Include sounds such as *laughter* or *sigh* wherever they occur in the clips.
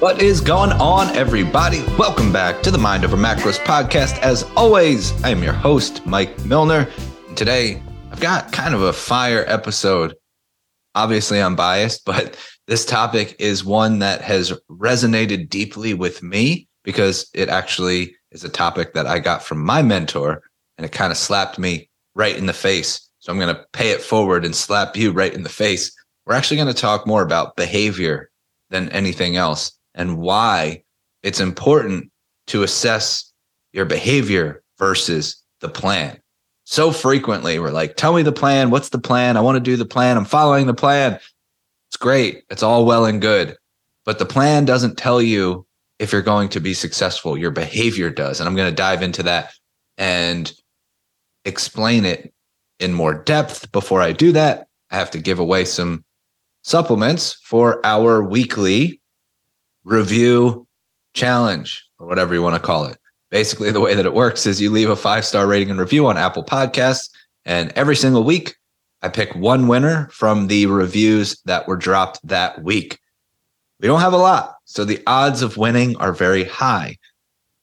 What is going on, everybody? Welcome back to the Mind Over Macros podcast. As always, I am your host, Mike Milner. And today, I've got kind of a fire episode. Obviously, I'm biased, *laughs* but this topic is one that has resonated deeply with me because it actually is a topic that I got from my mentor and it kind of slapped me right in the face. So I'm going to pay it forward and slap you right in the face. We're actually going to talk more about behavior than anything else and why it's important to assess your behavior versus the plan. So frequently, we're like, tell me the plan. What's the plan? I want to do the plan. I'm following the plan. It's great. It's all well and good. But the plan doesn't tell you if you're going to be successful. Your behavior does. And I'm going to dive into that and explain it in more depth. Before I do that, I have to give away some supplements for our weekly review challenge or whatever you want to call it. Basically, the way that it works is you leave a five star rating and review on Apple Podcasts, and every single week, I pick one winner from the reviews that were dropped that week. We don't have a lot, so the odds of winning are very high.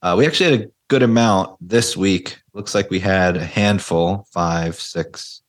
Uh, we actually had a good amount this week. Looks like we had a handful five, six,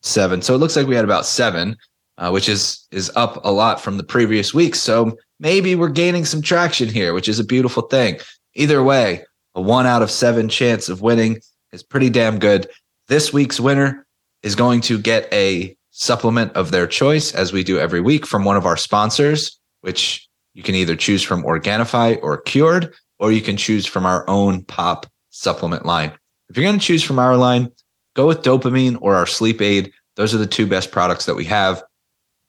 seven. So it looks like we had about seven, uh, which is is up a lot from the previous week. So maybe we're gaining some traction here, which is a beautiful thing. Either way, a one out of seven chance of winning is pretty damn good. This week's winner is going to get a supplement of their choice, as we do every week, from one of our sponsors, which you can either choose from Organifi or Cured, or you can choose from our own pop supplement line. If you're going to choose from our line, go with dopamine or our sleep aid. Those are the two best products that we have.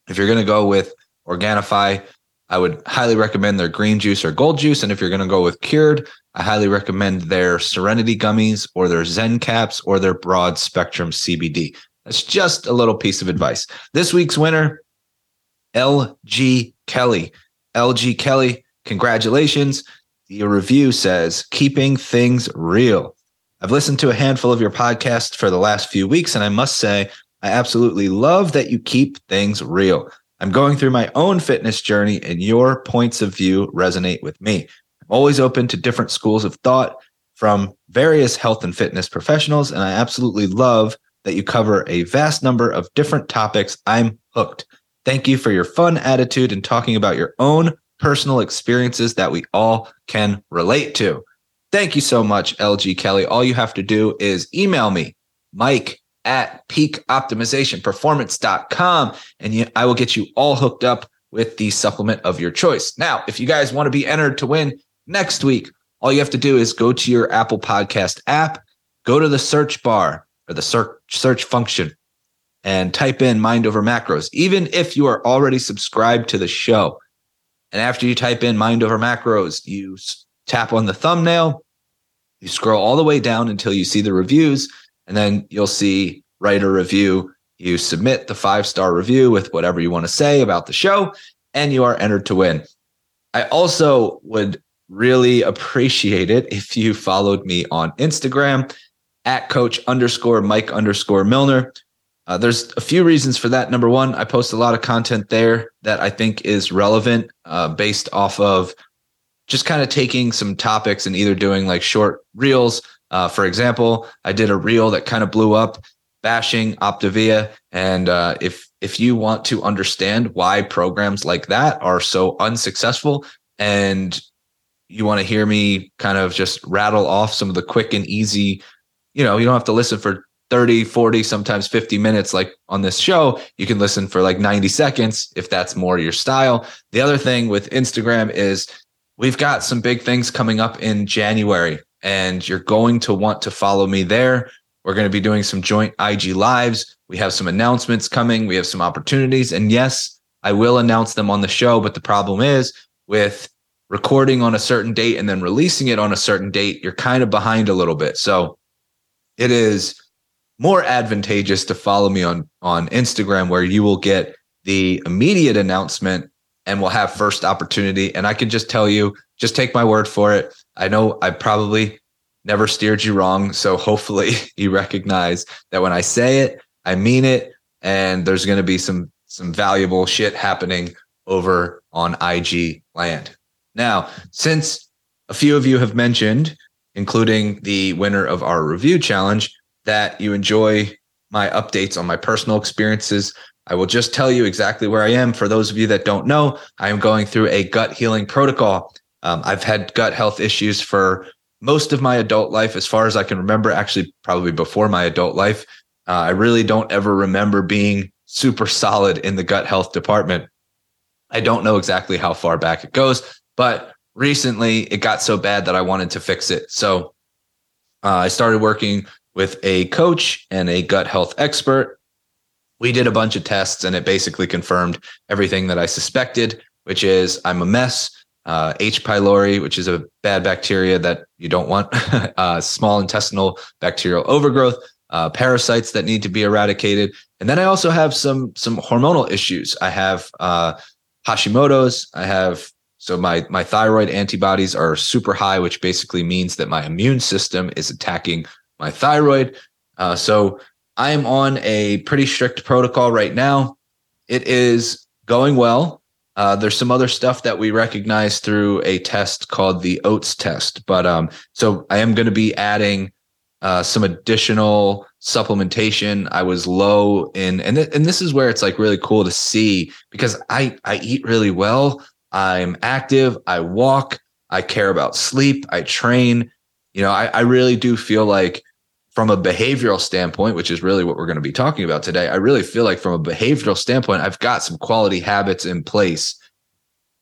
If you're going to go with Organifi, I would highly recommend their green juice or gold juice. And if you're going to go with cured, I highly recommend their Serenity gummies or their Zen caps or their broad spectrum CBD. That's just a little piece of advice. This week's winner, LG Kelly. LG Kelly, congratulations. Your review says, keeping things real. I've listened to a handful of your podcasts for the last few weeks, and I must say, I absolutely love that you keep things real. I'm going through my own fitness journey, and your points of view resonate with me. I'm always open to different schools of thought from various health and fitness professionals, and I absolutely love that you cover a vast number of different topics. I'm hooked. Thank you for your fun attitude and talking about your own personal experiences that we all can relate to. Thank you so much, LG Kelly. All you have to do is email me, Mike at peakoptimizationperformance.com and you, I will get you all hooked up with the supplement of your choice. Now, if you guys want to be entered to win next week, all you have to do is go to your Apple Podcast app, go to the search bar or the search search function and type in mind over macros. Even if you are already subscribed to the show, and after you type in mind over macros, you tap on the thumbnail, you scroll all the way down until you see the reviews and then you'll see write a review. You submit the five star review with whatever you want to say about the show, and you are entered to win. I also would really appreciate it if you followed me on Instagram at coach underscore Mike underscore Milner. Uh, there's a few reasons for that. Number one, I post a lot of content there that I think is relevant uh, based off of just kind of taking some topics and either doing like short reels uh, for example, I did a reel that kind of blew up bashing Optavia. And uh, if if you want to understand why programs like that are so unsuccessful and you want to hear me kind of just rattle off some of the quick and easy, you know, you don't have to listen for 30, 40, sometimes 50 minutes like on this show. You can listen for like 90 seconds if that's more your style. The other thing with Instagram is we've got some big things coming up in January and you're going to want to follow me there. We're going to be doing some joint IG lives. We have some announcements coming. We have some opportunities. And yes, I will announce them on the show. But the problem is with recording on a certain date and then releasing it on a certain date, you're kind of behind a little bit. So it is more advantageous to follow me on, on Instagram where you will get the immediate announcement and we'll have first opportunity. And I can just tell you, just take my word for it. I know I probably never steered you wrong. So hopefully *laughs* you recognize that when I say it, I mean it. And there's going to be some, some valuable shit happening over on IG land. Now, since a few of you have mentioned, including the winner of our review challenge, that you enjoy my updates on my personal experiences, I will just tell you exactly where I am. For those of you that don't know, I am going through a gut healing protocol. Um, I've had gut health issues for most of my adult life, as far as I can remember, actually, probably before my adult life. Uh, I really don't ever remember being super solid in the gut health department. I don't know exactly how far back it goes, but recently it got so bad that I wanted to fix it. So uh, I started working with a coach and a gut health expert. We did a bunch of tests and it basically confirmed everything that I suspected, which is I'm a mess uh, H. pylori, which is a bad bacteria that you don't want, *laughs* uh, small intestinal bacterial overgrowth, uh, parasites that need to be eradicated, and then I also have some some hormonal issues. I have uh, Hashimoto's. I have so my my thyroid antibodies are super high, which basically means that my immune system is attacking my thyroid. Uh, so I am on a pretty strict protocol right now. It is going well. Uh, there's some other stuff that we recognize through a test called the Oates test. But um, so I am going to be adding uh, some additional supplementation. I was low in, and th- and this is where it's like really cool to see because I I eat really well. I'm active. I walk. I care about sleep. I train. You know, I, I really do feel like from a behavioral standpoint, which is really what we're going to be talking about today, I really feel like from a behavioral standpoint, I've got some quality habits in place.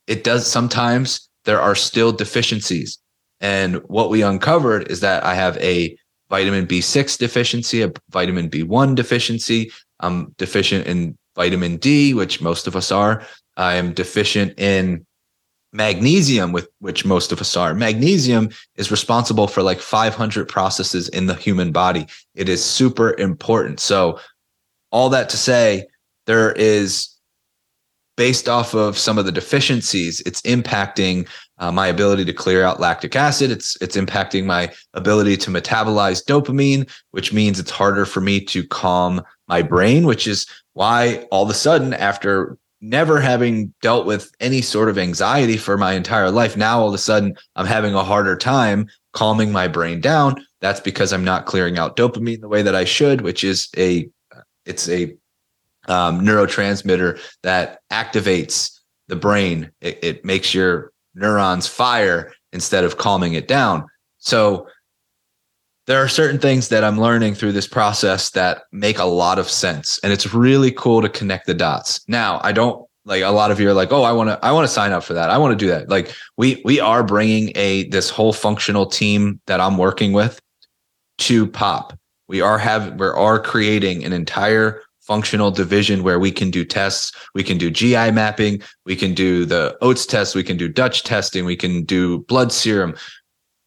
It does sometimes there are still deficiencies. And what we uncovered is that I have a vitamin B6 deficiency, a vitamin B1 deficiency. I'm deficient in vitamin D, which most of us are. I am deficient in magnesium with which most of us are. Magnesium is responsible for like 500 processes in the human body. It is super important. So all that to say there is based off of some of the deficiencies it's impacting uh, my ability to clear out lactic acid. It's it's impacting my ability to metabolize dopamine which means it's harder for me to calm my brain which is why all of a sudden after never having dealt with any sort of anxiety for my entire life. Now all of a sudden I'm having a harder time calming my brain down. That's because I'm not clearing out dopamine the way that I should, which is a it's a um, neurotransmitter that activates the brain. It, it makes your neurons fire instead of calming it down. So there are certain things that I'm learning through this process that make a lot of sense. And it's really cool to connect the dots. Now, I don't like a lot of you are like, oh, I want to, I want to sign up for that. I want to do that. Like we, we are bringing a, this whole functional team that I'm working with to pop. We are having, we are creating an entire functional division where we can do tests. We can do GI mapping. We can do the Oates test. We can do Dutch testing. We can do blood serum.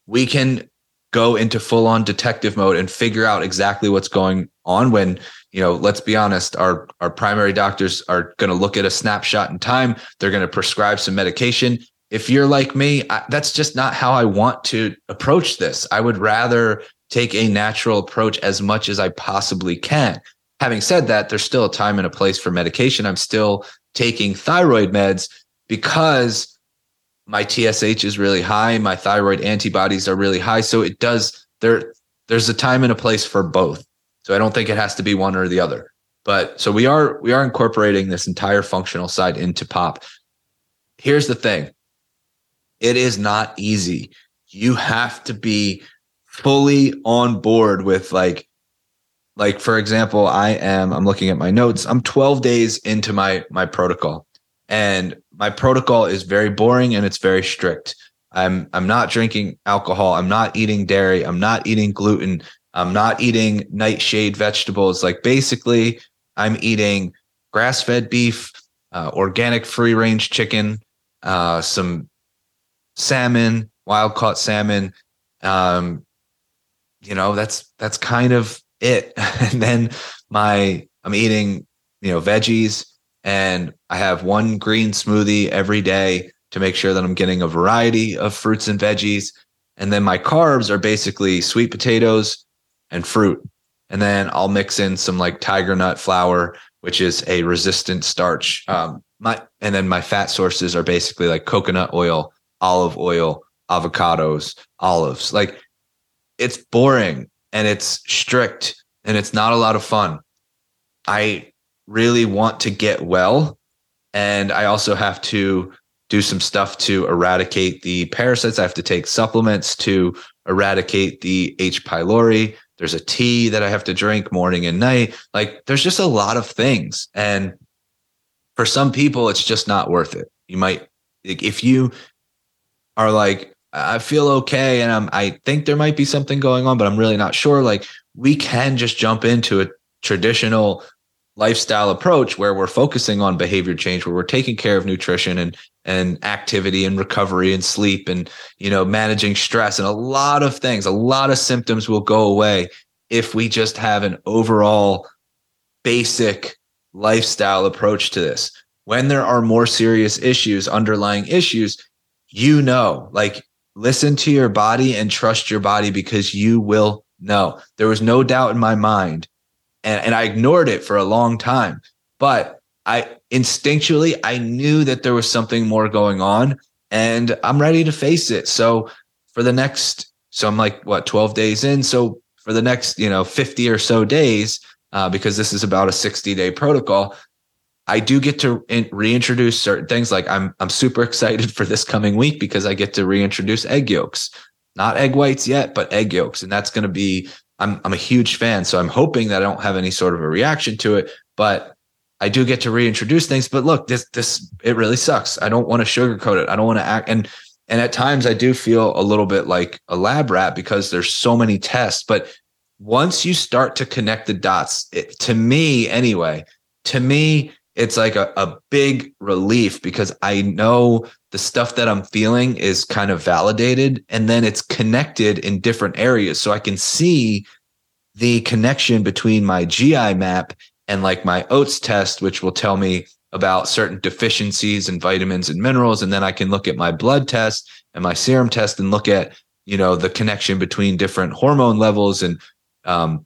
We can go into full on detective mode and figure out exactly what's going on when you know let's be honest our our primary doctors are going to look at a snapshot in time. They're going to prescribe some medication. If you're like me I, that's just not how i want to approach this. I would rather take a natural approach as much as i possibly can. Having said that there's still a time and a place for medication. I'm still taking thyroid meds because my TSH is really high, my thyroid antibodies are really high. So it does there there's a time and a place for both. So I don't think it has to be one or the other. But so we are we are incorporating this entire functional side into pop. Here's the thing. It is not easy. You have to be fully on board with like like for example, I am I'm looking at my notes. I'm 12 days into my my protocol. And my protocol is very boring and it's very strict. I'm I'm not drinking alcohol. I'm not eating dairy. I'm not eating gluten. I'm not eating nightshade vegetables. Like basically, I'm eating grass-fed beef, uh, organic free-range chicken, uh, some salmon, wild-caught salmon. Um, you know, that's that's kind of it. *laughs* and then my I'm eating, you know, veggies and I have one green smoothie every day to make sure that I'm getting a variety of fruits and veggies. And then my carbs are basically sweet potatoes and fruit. And then I'll mix in some like tiger nut flour, which is a resistant starch. Um, my and then my fat sources are basically like coconut oil olive oil, avocados, olives. Like it's boring and it's strict and it's not a lot of fun. I really want to get well. And I also have to do some stuff to eradicate the parasites. I have to take supplements to eradicate the H. pylori. There's a tea that I have to drink morning and night. Like there's just a lot of things. And for some people, it's just not worth it. You might, if you are like, I feel okay and I'm, I think there might be something going on, but I'm really not sure. Like we can just jump into a traditional lifestyle approach where we're focusing on behavior change, where we're taking care of nutrition and and activity and recovery and sleep and you know managing stress and a lot of things. A lot of symptoms will go away if we just have an overall basic lifestyle approach to this. When there are more serious issues, underlying issues, you know, like listen to your body and trust your body because you will know. There was no doubt in my mind and, and I ignored it for a long time. But I instinctually I knew that there was something more going on, and I'm ready to face it. So for the next, so I'm like what 12 days in. So for the next, you know, 50 or so days, uh, because this is about a 60 day protocol, I do get to reintroduce certain things. Like I'm I'm super excited *laughs* for this coming week because I get to reintroduce egg yolks, not egg whites yet, but egg yolks, and that's going to be I'm I'm a huge fan, so I'm hoping that I don't have any sort of a reaction to it, but I do get to reintroduce things. But look, this this it really sucks. I don't want to sugarcoat it. I don't want to act and and at times I do feel a little bit like a lab rat because there's so many tests. But once you start to connect the dots, it, to me anyway, to me, it's like a, a big relief because I know the stuff that I'm feeling is kind of validated and then it's connected in different areas. So I can see the connection between my GI map and like my oats test, which will tell me about certain deficiencies in vitamins and minerals. And then I can look at my blood test and my serum test and look at, you know, the connection between different hormone levels and um,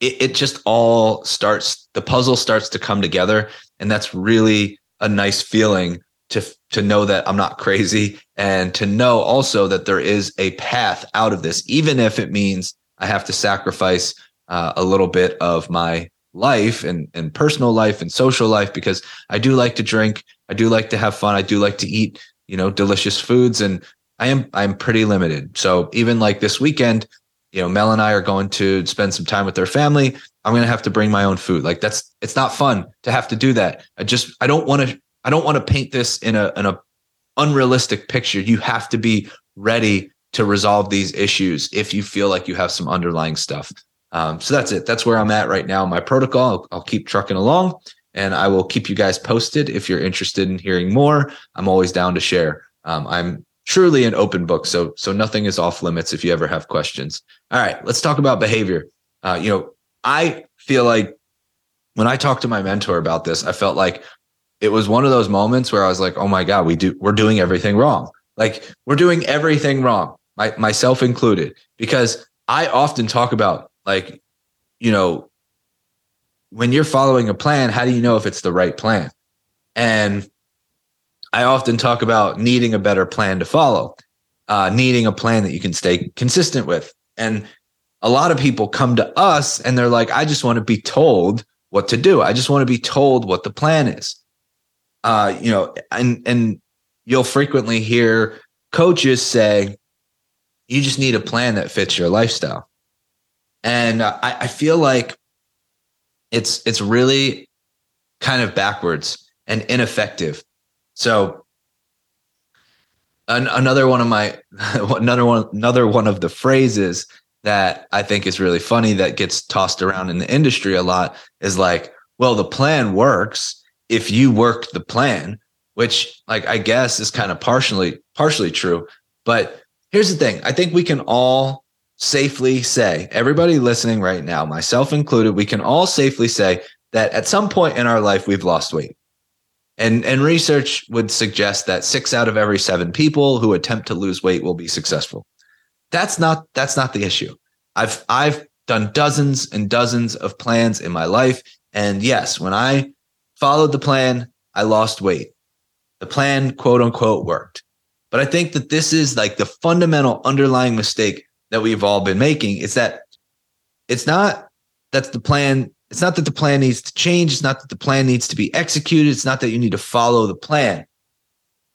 it, it just all starts the puzzle starts to come together. And that's really a nice feeling to to know that I'm not crazy and to know also that there is a path out of this even if it means I have to sacrifice uh, a little bit of my life and and personal life and social life because I do like to drink. I do like to have fun. I do like to eat you know delicious foods and I am I'm pretty limited. So even like this weekend you know, Mel and I are going to spend some time with their family. I'm going to have to bring my own food. Like that's it's not fun to have to do that. I just I don't want to I don't want to paint this in a in a unrealistic picture. You have to be ready to resolve these issues if you feel like you have some underlying stuff. Um, so that's it. That's where I'm at right now. My protocol. I'll, I'll keep trucking along, and I will keep you guys posted if you're interested in hearing more. I'm always down to share. Um, I'm truly an open book. So so nothing is off limits if you ever have questions. All right, let's talk about behavior. Uh, you know, I feel like when I talked to my mentor about this, I felt like it was one of those moments where I was like, "Oh my god, we do we're doing everything wrong. Like we're doing everything wrong, my, myself included." Because I often talk about like, you know, when you're following a plan, how do you know if it's the right plan? And I often talk about needing a better plan to follow, uh, needing a plan that you can stay consistent with. And a lot of people come to us and they're like, I just want to be told what to do. I just want to be told what the plan is. Uh, you know, and and you'll frequently hear coaches say, you just need a plan that fits your lifestyle. And I, I feel like it's it's really kind of backwards and ineffective so an, another one of my *laughs* another one another one of the phrases that I think is really funny that gets tossed around in the industry a lot is like, well, the plan works if you work the plan, which like I guess is kind of partially partially true. But here's the thing. I think we can all safely say, everybody listening right now, myself included, we can all safely say that at some point in our life we've lost weight. And, and research would suggest that six out of every seven people who attempt to lose weight will be successful. That's not that's not the issue. I've I've done dozens and dozens of plans in my life. And yes, when I followed the plan, I lost weight. The plan, quote unquote, worked. But I think that this is like the fundamental underlying mistake that we've all been making is that it's not that the plan it's not that the plan needs to change. It's not that the plan needs to be executed. It's not that you need to follow the plan.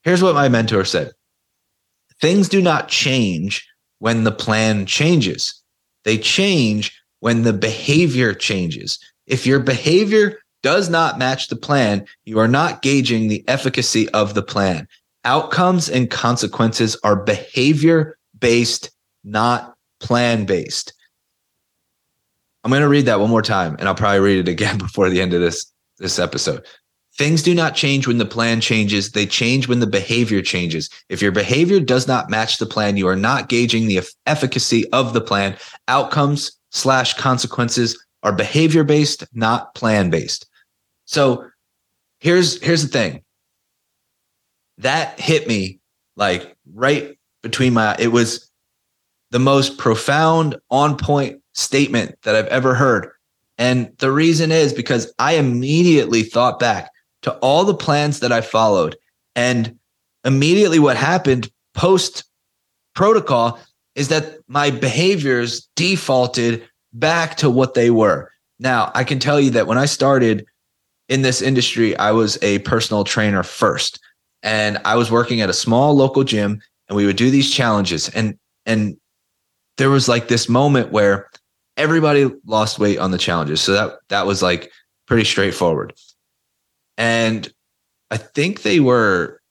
Here's what my mentor said. Things do not change when the plan changes. They change when the behavior changes. If your behavior does not match the plan you are not gauging the efficacy of the plan. Outcomes and consequences are behavior based not plan based I'm going to read that one more time and I'll probably read it again *laughs* before the end of this this episode. Things do not change when the plan changes. They change when the behavior changes. If your behavior does not match the plan, you are not gauging the efficacy of the plan. Outcomes slash consequences are behavior based, not plan based. So here's here's the thing. That hit me like right between my it was the most profound on point statement that I've ever heard. And the reason is because I immediately thought back to all the plans that I followed. And immediately what happened post protocol is that my behaviors defaulted back to what they were. Now, I can tell you that when I started in this industry, I was a personal trainer first. And I was working at a small local gym and we would do these challenges. And and there was like this moment where everybody lost weight on the challenges. So that that was like pretty straightforward. And I think they were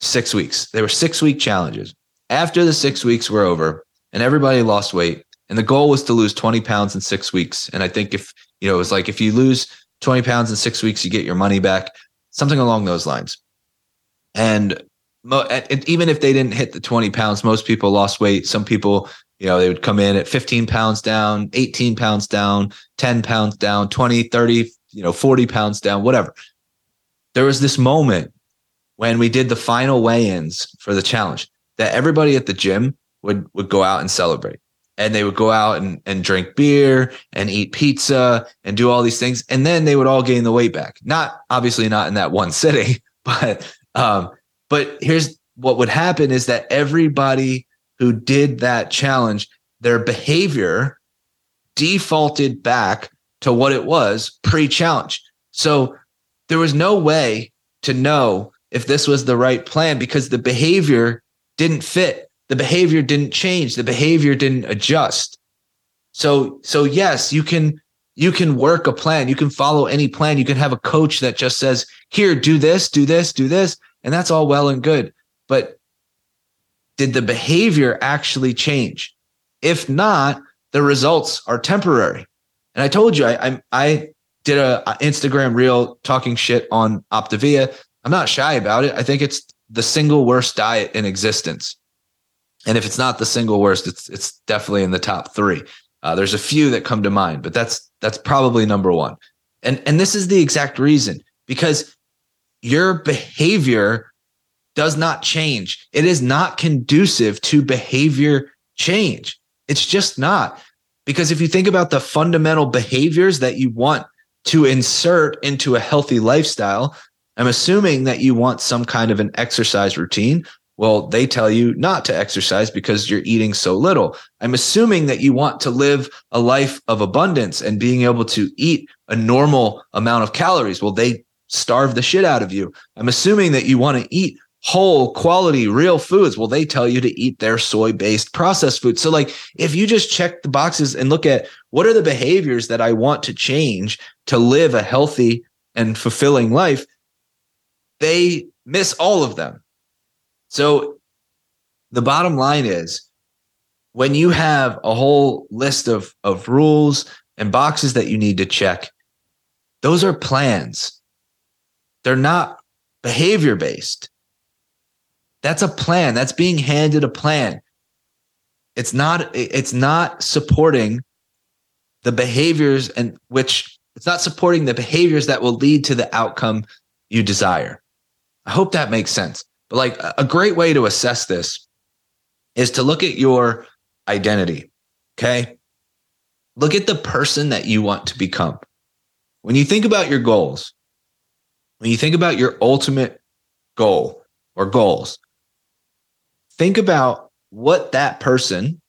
six weeks. They were six week challenges. After the six weeks were over and everybody lost weight, and the goal was to lose 20 pounds in six weeks. And I think if, you know, it was like if you lose 20 pounds in six weeks, you get your money back, something along those lines. And, and even if they didn't hit the 20 pounds, most people lost weight. Some people you know, they would come in at 15 pounds down, 18 pounds down, 10 pounds down, 20, 30, you know, 40 pounds down, whatever. There was this moment when we did the final weigh-ins for the challenge that everybody at the gym would would go out and celebrate. And they would go out and, and drink beer and eat pizza and do all these things. And then they would all gain the weight back. Not obviously not in that one *laughs* sitting, but um, but here's what would happen is that everybody who did that challenge, their behavior defaulted back to what it was pre challenge. So there was no way to know if this was the right plan because the behavior didn't fit. The behavior didn't change. The behavior didn't adjust. So, so yes, you can, you can work a plan. You can follow any plan. You can have a coach that just says, here, do this, do this, do this. And that's all well and good. But did the behavior actually change? If not, the results are temporary. And I told you, I I, I did a, Instagram reel talking shit on Optavia. I'm not shy about it. I think it's the single worst diet in existence. And if it's not the single worst, it's it's definitely in the top three. Uh, there's a few that come to mind, but that's that's probably number one. And and this is the exact reason because your behavior does not change. It is not conducive to behavior change. It's just not. Because if you think about the fundamental behaviors that you want to insert into a healthy lifestyle, I'm assuming that you want some kind of an exercise routine. Well, they tell you not to exercise because you're eating so little. I'm assuming that you want to live a life of abundance and being able to eat a normal amount of calories. Well, they starve the shit out of you. I'm assuming that you want to eat whole quality real foods well they tell you to eat their soy based processed foods so like if you just check the boxes and look at what are the behaviors that i want to change to live a healthy and fulfilling life they miss all of them. So the bottom line is when you have a whole list of of rules and boxes that you need to check those are plans. They're not behavior based that's a plan. That's being handed a plan. It's not it's not supporting the behaviors and which it's not supporting the behaviors that will lead to the outcome you desire. I hope that makes sense. But like a great way to assess this is to look at your identity. Okay? Look at the person that you want to become. When you think about your goals, when you think about your ultimate goal or goals, think about what that person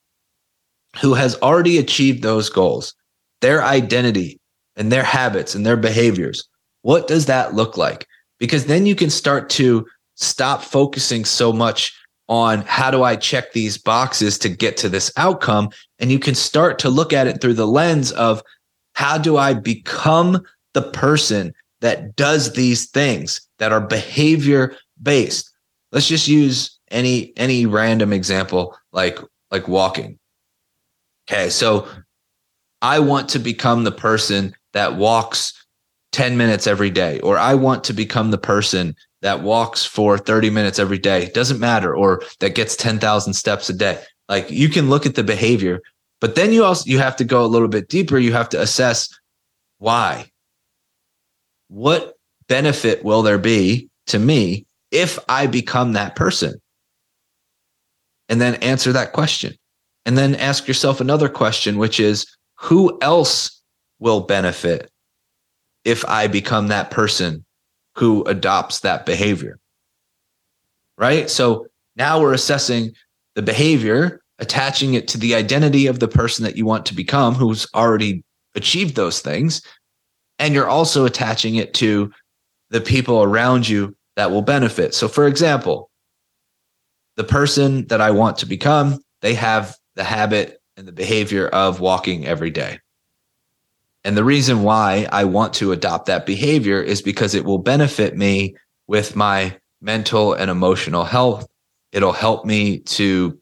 who has already achieved those goals, their identity and their habits and their behaviors, what does that look like? Because then you can start to stop focusing so much on how do I check these boxes to get to this outcome? And you can start to look at it through the lens of how do I become the person that does these things that are behavior based? Let's just use any any random example like like walking. Okay, so I want to become the person that walks 10 minutes every day, or I want to become the person that walks for 30 minutes every day. Doesn't matter, or that gets 10,000 steps a day. Like you can look at the behavior, but then you also you have to go a little bit deeper. You have to assess why. What benefit will there be to me if I become that person? And then answer that question. And then ask yourself another question, which is who else will benefit if I become that person who adopts that behavior? Right. So now we're assessing the behavior, attaching it to the identity of the person that you want to become who's already achieved those things. And you're also attaching it to the people around you that will benefit. So, for example, the person that I want to become, they have the habit and the behavior of walking every day. And the reason why I want to adopt that behavior is because it will benefit me with my mental and emotional health. It'll help me to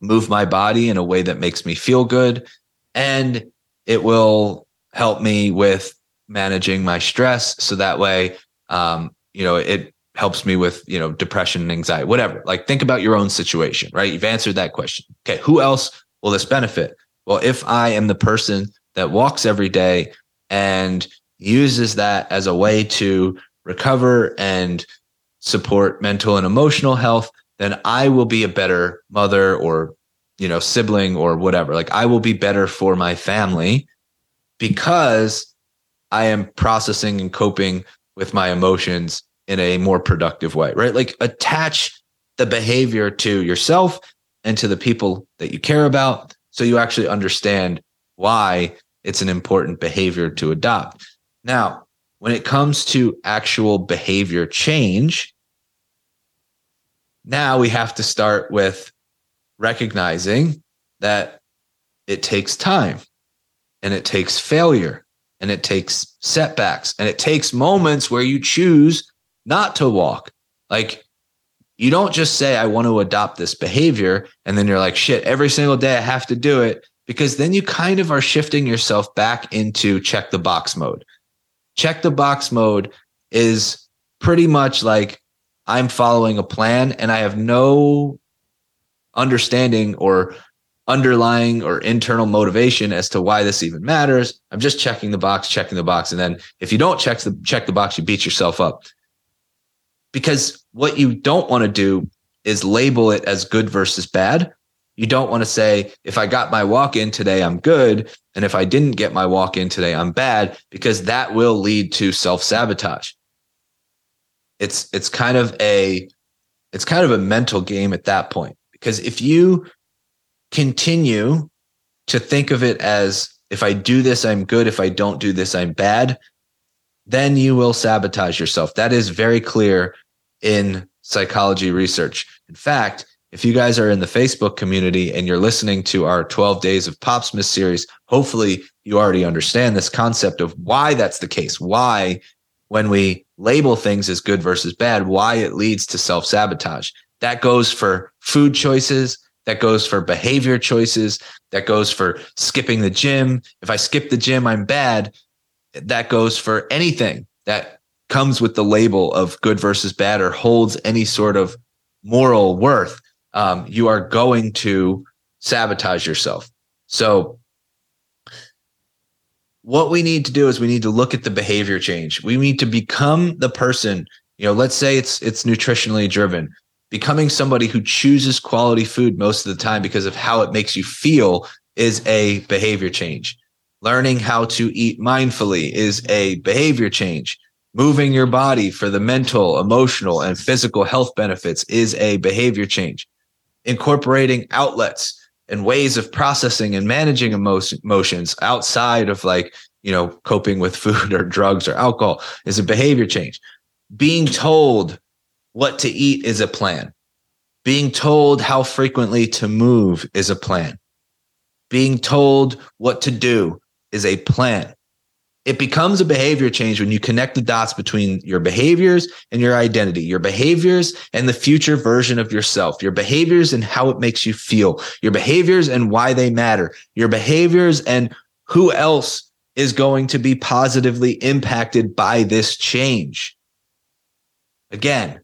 move my body in a way that makes me feel good. And it will help me with managing my stress. So that way, um, you know, it helps me with, you know, depression and anxiety, whatever. Like think about your own situation, right? You've answered that question. Okay. Who else will this benefit? Well, if I am the person that walks every day and uses that as a way to recover and support mental and emotional health, then I will be a better mother or, you know, sibling or whatever. Like I will be better for my family because I am processing and coping with my emotions in a more productive way, right? Like attach the behavior to yourself and to the people that you care about so you actually understand why it's an important behavior to adopt. Now, when it comes to actual behavior change, now we have to start with recognizing that it takes time and it takes failure and it takes setbacks and it takes moments where you choose not to walk. Like you don't just say, I want to adopt this behavior. And then you're like, shit, every single day I have to do it. Because then you kind of are shifting yourself back into check the box mode. Check the box mode is pretty much like I'm following a plan and I have no understanding or underlying or internal motivation as to why this even matters. I'm just checking the box, checking the box. And then if you don't check the check the box, you beat yourself up. Because what you don't want to do is label it as good versus bad. You don't want to say, if I got my walk in today, I'm good. And if I didn't get my walk in today, I'm bad, because that will lead to self sabotage. It's, it's kind of a, it's kind of a mental game at that point. Because if you continue to think of it as if I do this, I'm good. If I don't do this, I'm bad. Then you will sabotage yourself. That is very clear in psychology research. In fact, if you guys are in the Facebook community and you're listening to our 12 Days of Popsmith series, hopefully you already understand this concept of why that's the case. Why, when we label things as good versus bad, why it leads to self sabotage. That goes for food choices. That goes for behavior choices. That goes for skipping the gym. If I skip the gym, I'm bad. That goes for anything that comes with the label of good versus bad or holds any sort of moral worth. Um, you are going to sabotage yourself. So, what we need to do is we need to look at the behavior change. We need to become the person. You know, let's say it's it's nutritionally driven becoming somebody who chooses quality food most of the time because of how it makes you feel is a behavior change. Learning how to eat mindfully is a behavior change. Moving your body for the mental, emotional, and physical health benefits is a behavior change. incorporating outlets and ways of processing and managing emotions outside of like, you know, coping with *laughs* food or drugs or alcohol is a behavior change. Being told what to eat is a plan. Being told how frequently to move is a plan. Being told what to do is a plan it becomes a behavior change when you connect the dots between your behaviors and your identity, your behaviors and the future version of yourself, your behaviors and how it makes you feel, your behaviors and why they matter, your behaviors and who else is going to be positively impacted by this change. Again,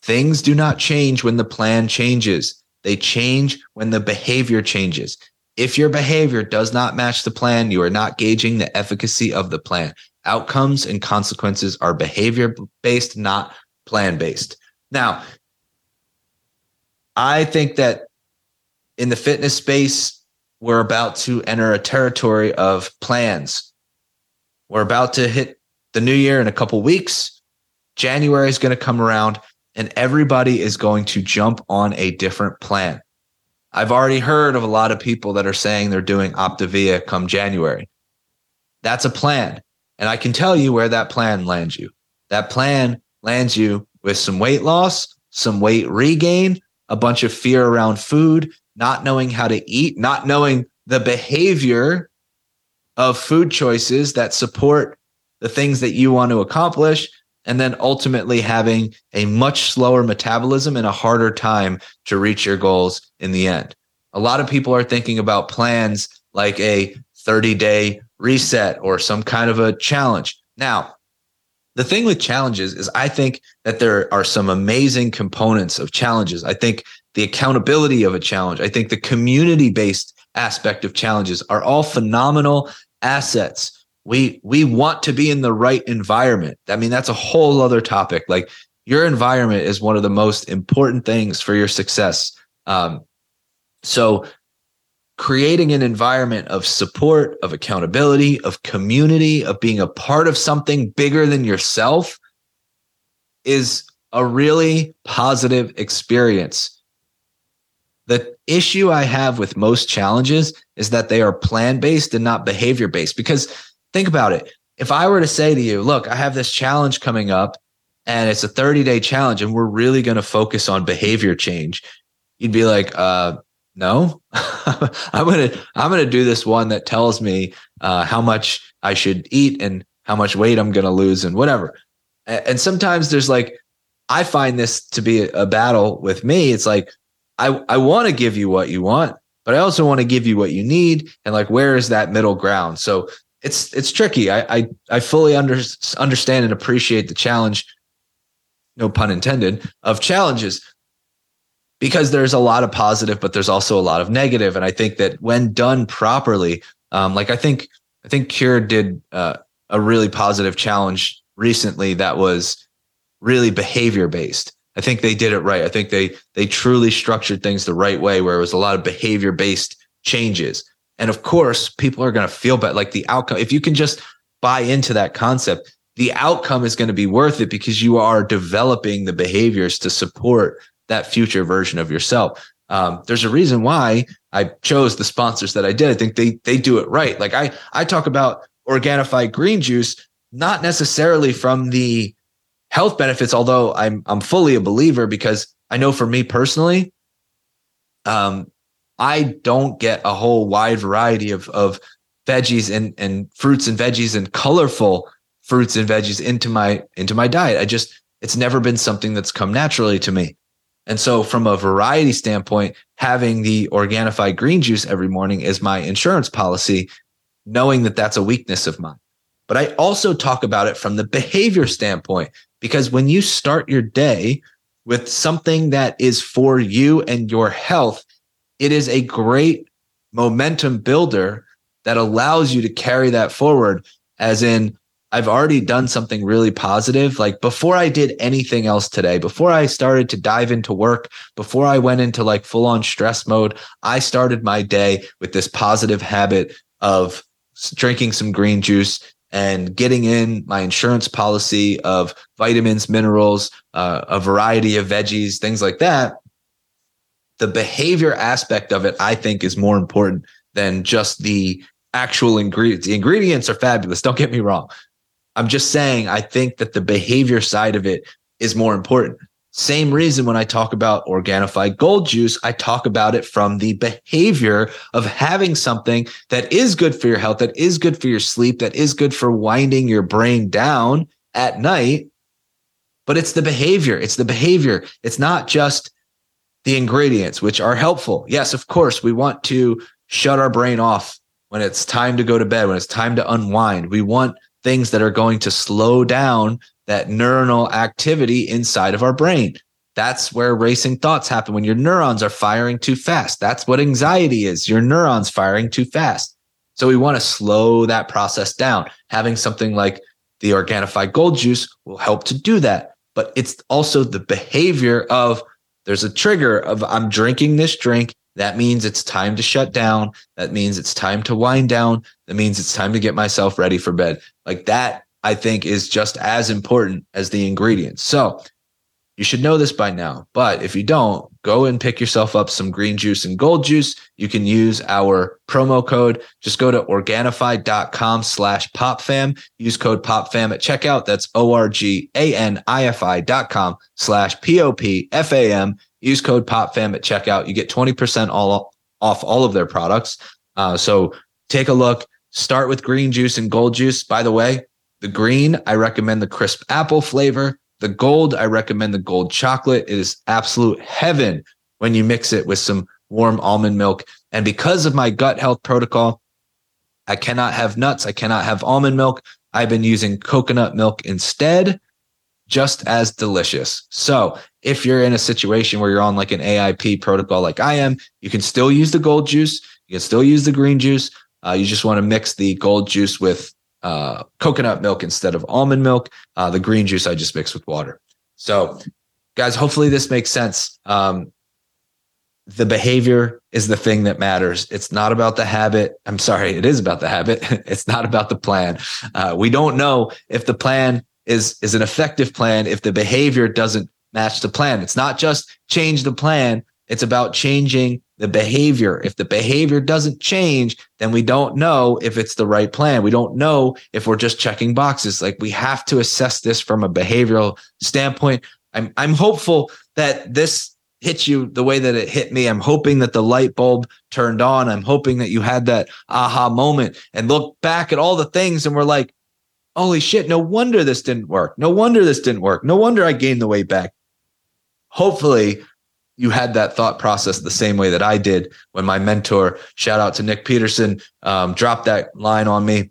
things do not change when the plan changes. They change when the behavior changes. If your behavior does not match the plan, you are not gauging the efficacy of the plan. Outcomes and consequences are behavior based, not plan based. Now, I think that in the fitness space, we're about to enter a territory of plans. We're about to hit the new year in a couple weeks. January is going to come around and everybody is going to jump on a different plan. I've already heard of a lot of people that are saying they're doing Optavia come January. That's a plan. And I can tell you where that plan lands you. That plan lands you with some weight loss, some weight regain, a bunch of fear around food, not knowing how to eat, not knowing the behavior of food choices that support the things that you want to accomplish, and then ultimately having a much slower metabolism and a harder time to reach your goals in the end. A lot of people are thinking about plans like a 30 day reset or some kind of a challenge. Now, the thing with challenges is I think that there are some amazing components of challenges. I think the accountability of a challenge, I think the community based aspect of challenges are all phenomenal assets we we want to be in the right environment. I mean that's a whole other topic. Like your environment is one of the most important things for your success. Um, so creating an environment of support of accountability of community of being a part of something bigger than yourself is a really positive experience. The issue i have with most challenges is that they are plan based and not behavior based because Think about it. If I were to say to you, look, I have this challenge coming up and it's a 30 day challenge and we're really going to focus on behavior change, you'd be like, uh, no, *laughs* I'm to, I'm to do this one that tells me, uh, how much I should eat and how much weight I'm going to lose and whatever. And sometimes there's like, I find this to be a battle with me. It's like, I, I want to give you what you want, but I also want to give you what you need. And like, where is that middle ground? So it's it's tricky. I I, I fully under, understand and appreciate the challenge, no pun intended, of challenges because there's a lot of positive, but there's also a lot of negative. And I think that when done properly, um, like I think I think Cured did uh, a really positive challenge recently that was really behavior based. I think they did it right. I think they they truly structured things the right way, where it was a lot of behavior based changes. And of course, people are going to feel bad. Like the outcome, if you can just buy into that concept, the outcome is going to be worth it because you are developing the behaviors to support that future version of yourself. Um, there's a reason why I chose the sponsors that I did. I think they they do it right. Like I I talk about Organifi green juice, not necessarily from the health benefits, although I'm I'm fully a believer because I know for me personally, um, I don't get a whole wide variety of of veggies and and fruits and veggies and colorful fruits and veggies into my into my diet. I just it's never been something that's come naturally to me. And so from a variety standpoint, having the Organifi green juice every morning is my insurance policy, knowing that that's a weakness of mine. But I also talk about it from the behavior standpoint because when you start your day with something that is for you and your health, it is a great momentum builder that allows you to carry that forward as in I've already done something really positive. Like before I did anything else today, before I started to dive into work, before I went into like full on stress mode, I started my day with this positive habit of drinking some green juice and getting in my insurance policy of vitamins, minerals, uh, a variety of veggies, things like that the behavior aspect of it, I think, is more important than just the actual ingredients. The ingredients are fabulous. Don't get me wrong. I'm just saying, I think that the behavior side of it is more important. Same reason when I talk about Organifi gold juice, I talk about it from the behavior of having something that is good for your health, that is good for your sleep, that is good for winding your brain down at night. But it's the behavior. It's the behavior. It's not just the ingredients, which are helpful. Yes, of course, we want to shut our brain off when it's time to go to bed, when it's time to unwind. We want things that are going to slow down that neuronal activity inside of our brain. That's where racing thoughts happen when your neurons are firing too fast. That's what anxiety is your neurons firing too fast. So we want to slow that process down. Having something like the Organifi Gold Juice will help to do that. But it's also the behavior of there's a trigger of I'm drinking this drink that means it's time to shut down. That means it's time to wind down. That means it's time to get myself ready for bed. Like that, I think, is just as important as the ingredients. So you should know this by now. But if you don't, go and pick yourself up some green juice and gold juice. You can use our promo code. Just go to organifi.com slash popfam. Use code popfam at checkout. That's O-R-G-A-N-I-F-I dot com slash P-O-P-F-A-M. Use code POPFAM at checkout. You get 20% all off all of their products. Uh, so take a look. Start with green juice and gold juice. By the way, the green, I recommend the crisp apple flavor. The gold, I recommend the gold chocolate. It is absolute heaven when you mix it with some warm almond milk. And because of my gut health protocol, I cannot have nuts. I cannot have almond milk. I've been using coconut milk instead just as delicious. So if you're in a situation where you're on like an AIP protocol like I am, you can still use the gold juice. You can still use the green juice. Uh, you just want to mix the gold juice with uh, coconut milk instead of almond milk. Uh, the green juice I just mixed with water. So, guys, hopefully this makes sense. Um, the behavior is the thing that matters. It's not about the habit. I'm sorry, it is about the habit. *laughs* it's not about the plan. Uh, we don't know if the plan is is an effective plan if the behavior doesn't match the plan. It's not just change the plan, it's about changing the behavior. If the behavior doesn't change, then we don't know if it's the right plan. We don't know if we're just checking boxes. Like we have to assess this from a behavioral standpoint. I'm I'm hopeful that this hit you the way that it hit me. I'm hoping that the light bulb turned on. I'm hoping that you had that aha moment and look back at all the things and we're like, holy shit, no wonder this didn't work. No wonder this didn't work. No wonder I gained the weight back. Hopefully, you had that thought process the same way that I did when my mentor, shout out to Nick Peterson, um, dropped that line on me.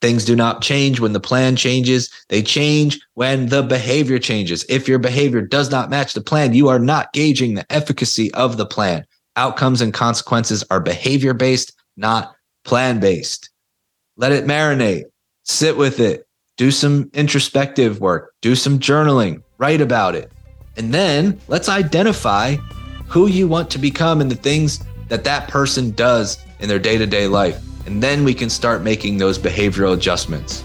Things do not change when the plan changes. They change when the behavior changes. If your behavior does not match the plan, you are not gauging the efficacy of the plan. Outcomes and consequences are behavior based, not plan based. Let it marinate sit with it, do some introspective work, do some journaling, write about it. And then let's identify who you want to become and the things that that person does in their day to day life. And then we can start making those behavioral adjustments.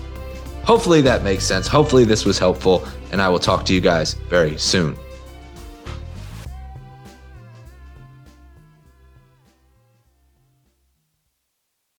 Hopefully that makes sense. Hopefully this was helpful. And I will talk to you guys very soon.